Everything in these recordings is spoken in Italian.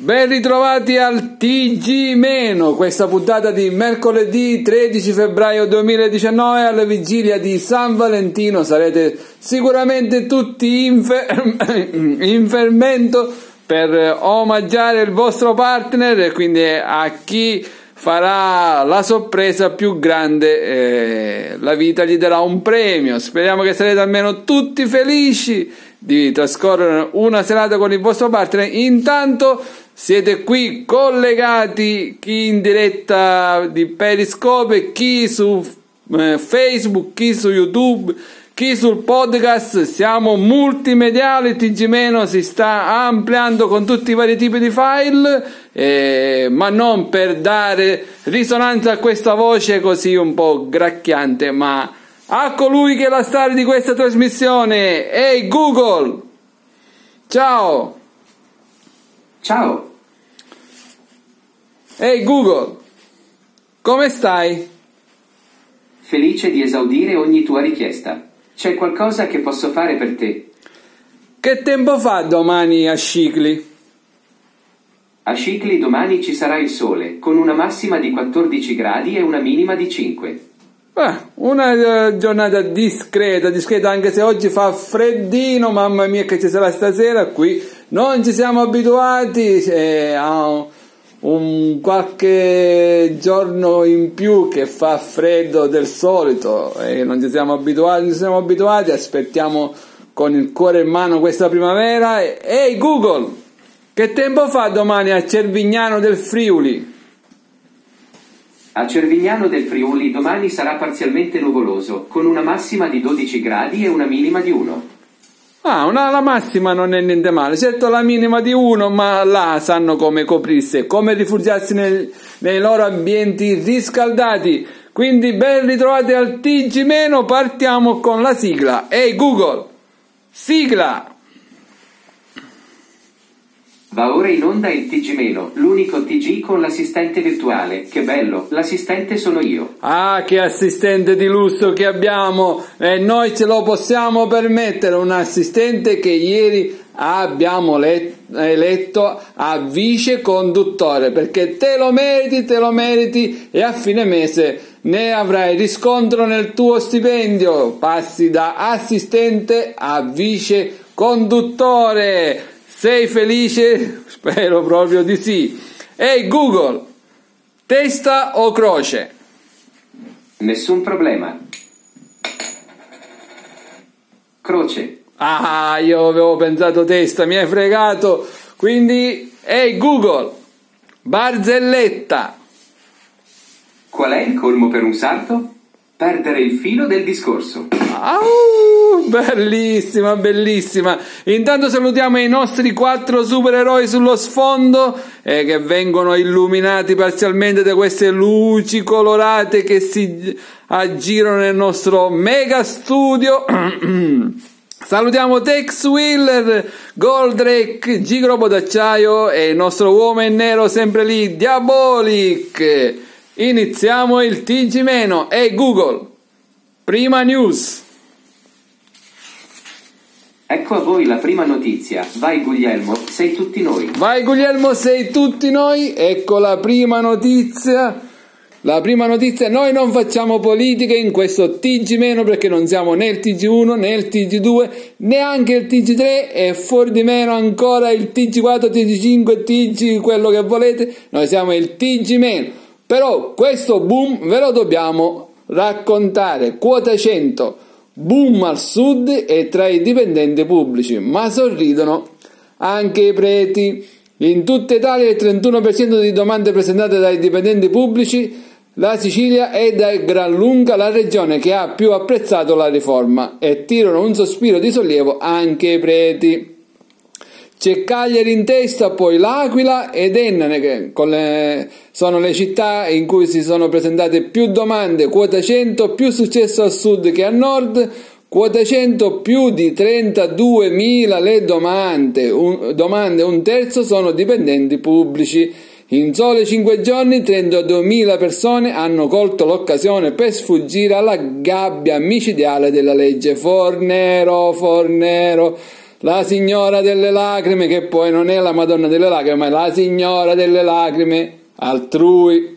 Ben ritrovati al TG- questa puntata di mercoledì 13 febbraio 2019 alla vigilia di San Valentino. Sarete sicuramente tutti in, in fermento per omaggiare il vostro partner e quindi a chi farà la sorpresa più grande eh, la vita gli darà un premio. Speriamo che sarete almeno tutti felici di trascorrere una serata con il vostro partner. Intanto siete qui collegati chi in diretta di Periscope, chi su eh, Facebook, chi su YouTube, chi sul podcast. Siamo multimediali, TG- si sta ampliando con tutti i vari tipi di file, eh, ma non per dare risonanza a questa voce così un po' gracchiante, ma a colui che è la star di questa trasmissione. Ehi hey Google! Ciao! Ciao! Ehi hey Google, come stai? Felice di esaudire ogni tua richiesta. C'è qualcosa che posso fare per te? Che tempo fa domani a Scicli? A Scicli domani ci sarà il sole, con una massima di 14 gradi e una minima di 5. Ah, una uh, giornata discreta, discreta anche se oggi fa freddino, mamma mia che ci sarà stasera qui. Non ci siamo abituati eh, a un qualche giorno in più che fa freddo del solito e non ci siamo abituati, non siamo abituati, aspettiamo con il cuore in mano questa primavera. Ehi hey Google, che tempo fa domani a Cervignano del Friuli? A Cervignano del Friuli domani sarà parzialmente nuvoloso, con una massima di 12 gradi e una minima di 1. Ah, una, la massima non è niente male, certo la minima di uno, ma là sanno come coprirsi e come rifugiarsi nel, nei loro ambienti riscaldati. Quindi ben ritrovati al TG-, partiamo con la sigla. Ehi hey Google, sigla! Va ora in onda il TG-, l'unico TG con l'assistente virtuale. Che bello, l'assistente sono io. Ah, che assistente di lusso che abbiamo! E noi ce lo possiamo permettere, un assistente che ieri abbiamo eletto a vice conduttore, perché te lo meriti, te lo meriti e a fine mese ne avrai riscontro nel tuo stipendio. Passi da assistente a vice conduttore. Sei felice? Spero proprio di sì. Ehi hey Google, testa o croce? Nessun problema. Croce. Ah, io avevo pensato testa, mi hai fregato. Quindi, ehi hey Google, barzelletta. Qual è il colmo per un sarto? Perdere il filo del discorso. Au, bellissima, bellissima. Intanto salutiamo i nostri quattro supereroi sullo sfondo eh, che vengono illuminati parzialmente da queste luci colorate che si aggirano nel nostro mega studio. Salutiamo Tex Wheeler, Goldrake, Gigrobo d'acciaio e il nostro uomo in nero sempre lì, Diabolic. Iniziamo il TG- e hey Google. Prima news. Ecco a voi la prima notizia. Vai Guglielmo, sei tutti noi. Vai Guglielmo, sei tutti noi. Ecco la prima notizia. La prima notizia, noi non facciamo politica in questo TG- perché non siamo né il TG1 né il TG2, neanche il TG3 e fuori di meno ancora il TG4, TG5, TG quello che volete. Noi siamo il TG- Però questo boom ve lo dobbiamo raccontare. Quota 100 Boom al sud e tra i dipendenti pubblici, ma sorridono anche i preti. In tutta Italia il 31% di domande presentate dai dipendenti pubblici, la Sicilia è da gran lunga la regione che ha più apprezzato la riforma e tirano un sospiro di sollievo anche i preti. C'è Cagliari in testa, poi L'Aquila ed Ennane, che le, sono le città in cui si sono presentate più domande, quota 100, più successo al sud che a nord, quota 100 più di 32.000 le domande, un, domande, un terzo sono dipendenti pubblici. In sole 5 giorni 32.000 persone hanno colto l'occasione per sfuggire alla gabbia micidiale della legge Fornero, Fornero. La signora delle lacrime, che poi non è la Madonna delle lacrime, ma è la signora delle lacrime altrui.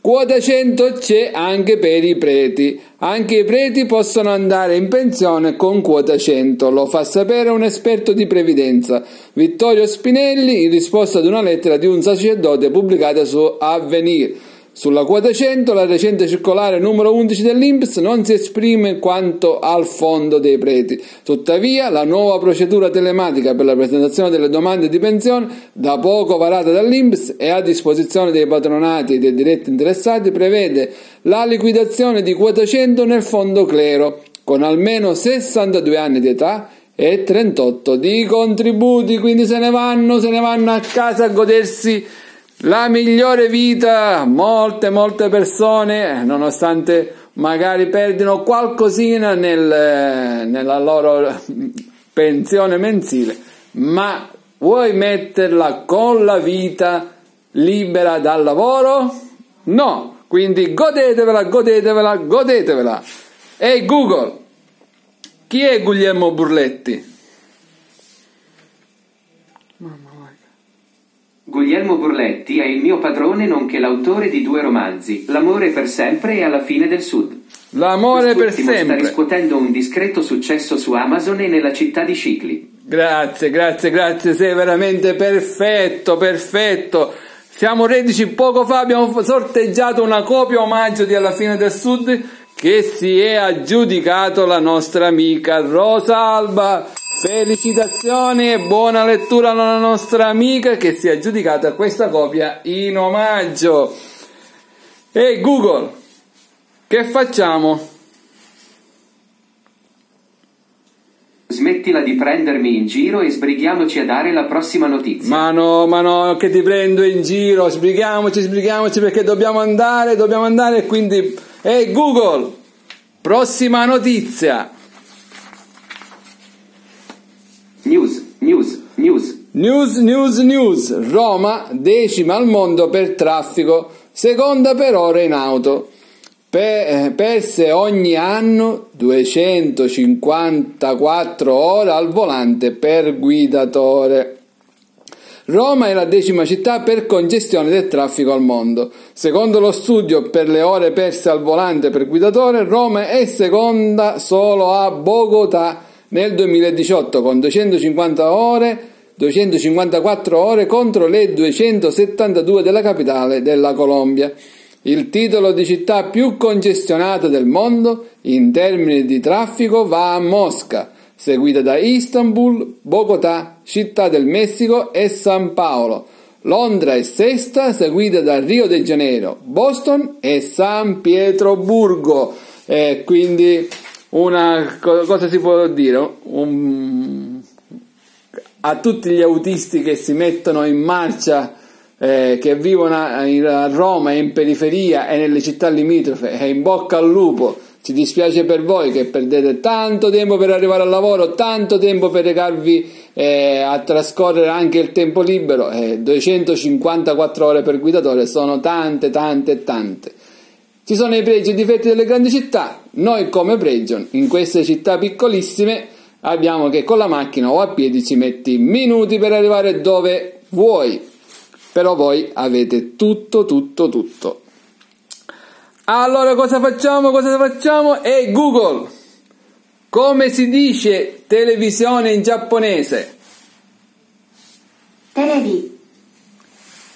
Quota 100 c'è anche per i preti. Anche i preti possono andare in pensione con quota 100, lo fa sapere un esperto di previdenza, Vittorio Spinelli, in risposta ad una lettera di un sacerdote pubblicata su Avvenir. Sulla quota 100 la recente circolare numero 11 dell'Inps non si esprime quanto al fondo dei preti. Tuttavia, la nuova procedura telematica per la presentazione delle domande di pensione, da poco varata dall'Inps e a disposizione dei patronati e dei diretti interessati, prevede la liquidazione di quota 100 nel fondo clero, con almeno 62 anni di età e 38 di contributi, quindi se ne vanno, se ne vanno a casa a godersi la migliore vita, molte, molte persone, nonostante magari perdino qualcosina nel, nella loro pensione mensile, ma vuoi metterla con la vita libera dal lavoro? No, quindi godetevela, godetevela, godetevela. Ehi Google, chi è Guglielmo Burletti? Guglielmo Burletti è il mio padrone nonché l'autore di due romanzi, L'amore per sempre e Alla fine del Sud. L'amore per Quest'ultimo sta sempre. riscuotendo un discreto successo su Amazon e nella città di Scicli. Grazie, grazie, grazie, sei veramente perfetto, perfetto. Siamo reduci poco fa, abbiamo sorteggiato una copia omaggio di Alla fine del Sud che si è aggiudicato la nostra amica Rosa Alba. Felicitazioni e buona lettura alla nostra amica che si è aggiudicata questa copia in omaggio. Ehi Google, che facciamo? Smettila di prendermi in giro e sbrighiamoci a dare la prossima notizia. Ma no, ma no, che ti prendo in giro, sbrighiamoci, sbrighiamoci perché dobbiamo andare, dobbiamo andare e quindi... Ehi Google, prossima notizia. News, news, news. News, news, news. Roma, decima al mondo per traffico, seconda per ore in auto. Pe- eh, perse ogni anno 254 ore al volante per guidatore. Roma è la decima città per congestione del traffico al mondo. Secondo lo studio per le ore perse al volante per guidatore, Roma è seconda solo a Bogotà nel 2018 con 250 ore, 254 ore contro le 272 della capitale della Colombia. Il titolo di città più congestionata del mondo in termini di traffico va a Mosca, seguita da Istanbul, Bogotà, Città del Messico e San Paolo. Londra è sesta, seguita da Rio de Janeiro, Boston e San Pietroburgo. E quindi una co- cosa si può dire? Un- a tutti gli autisti che si mettono in marcia, eh, che vivono a, Roma e in periferia e nelle città limitrofe, e in bocca al lupo. Ci dispiace per voi che perdete tanto tempo per arrivare al lavoro, tanto tempo per recarvi eh, a trascorrere anche il tempo libero. Eh, 254 ore per guidatore sono tante, tante, tante. Ci sono i pregi e i difetti delle grandi città. Noi come Breggion, in queste città piccolissime, abbiamo che con la macchina o a piedi ci metti minuti per arrivare dove vuoi. Però voi avete tutto, tutto, tutto. Allora cosa facciamo? Cosa facciamo? E hey, Google! Come si dice televisione in giapponese? Televi.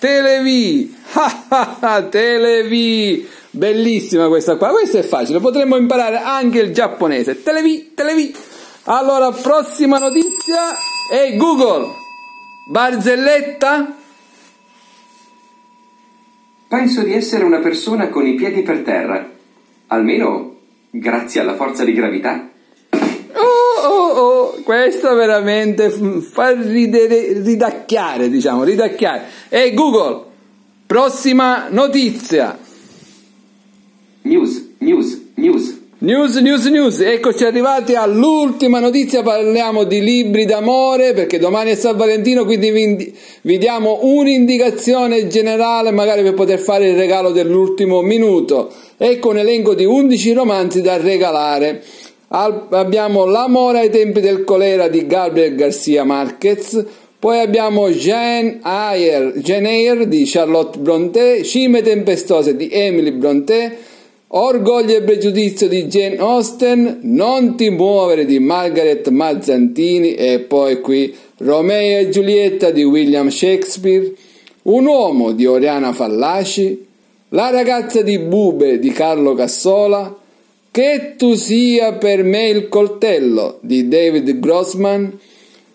Televi. Televi bellissima questa qua, questa è facile, potremmo imparare anche il giapponese, Televi, Televi. Allora, prossima notizia è Google, barzelletta? Penso di essere una persona con i piedi per terra. Almeno grazie alla forza di gravità. Oh, oh, oh, questo veramente fa ridere, ridacchiare, diciamo, ridacchiare. E Google, prossima notizia. News, news, news. News, news, news, eccoci arrivati all'ultima notizia, parliamo di libri d'amore perché domani è San Valentino, quindi vi, vi diamo un'indicazione generale magari per poter fare il regalo dell'ultimo minuto. Ecco un elenco di 11 romanzi da regalare. Al, abbiamo L'amore ai tempi del colera di Gabriel Garcia Marquez, poi abbiamo Jane Eyre, Jane Eyre di Charlotte Brontë, Cime tempestose di Emily Brontë, Orgoglio e pregiudizio di Jane Austen, Non ti muovere di Margaret Mazzantini e poi qui Romeo e Giulietta di William Shakespeare, Un uomo di Oriana Fallaci, La ragazza di Bube di Carlo Cassola, Che tu sia per me il coltello di David Grossman,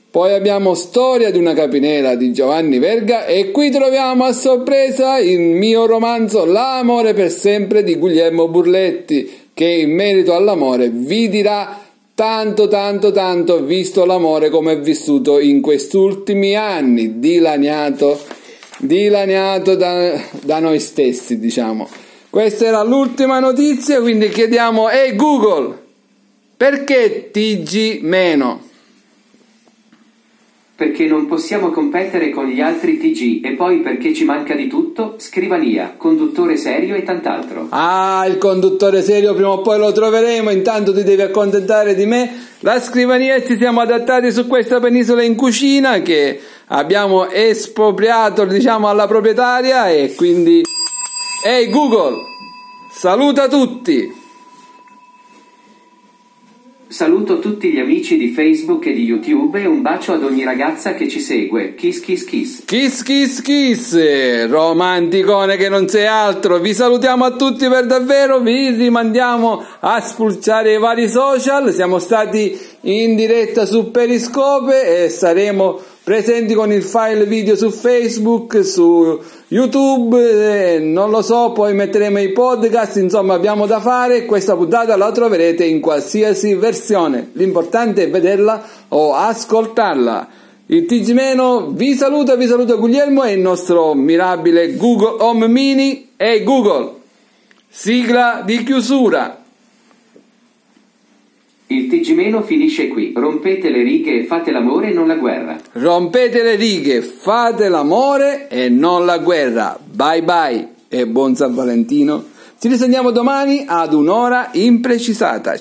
poi abbiamo Storia di una capinera di Giovanni Verga e qui troviamo a sorpresa il mio romanzo L'amore per sempre di Guglielmo Burletti che in merito all'amore vi dirà tanto tanto tanto visto l'amore come è vissuto in questi ultimi anni dilaniato dilaniato da, da noi stessi diciamo. Questa era l'ultima notizia quindi chiediamo ehi hey Google perché TG meno perché non possiamo competere con gli altri TG e poi perché ci manca di tutto, scrivania, conduttore serio e tant'altro. Ah, il conduttore serio prima o poi lo troveremo, intanto ti devi accontentare di me. La scrivania ci siamo adattati su questa penisola in cucina che abbiamo espropriato, diciamo, alla proprietaria e quindi... Ehi hey Google, saluta tutti! Saluto tutti gli amici di Facebook e di YouTube e un bacio ad ogni ragazza che ci segue. Kiss kiss kiss. Kiss kiss kiss. Romanticone che non sei altro. Vi salutiamo a tutti per davvero. Vi rimandiamo a spulciare i vari social. Siamo stati in diretta su Periscope e saremo presenti con il file video su Facebook, su YouTube, eh, non lo so, poi metteremo i podcast, insomma abbiamo da fare, questa puntata la troverete in qualsiasi versione, l'importante è vederla o ascoltarla. Il TG Meno vi saluta, vi saluta Guglielmo e il nostro mirabile Google Home Mini e Google. Sigla di chiusura. Il TG- finisce qui. Rompete le righe e fate l'amore e non la guerra. Rompete le righe, fate l'amore e non la guerra. Bye bye e buon San Valentino. Ci risentiamo domani ad un'ora imprecisata.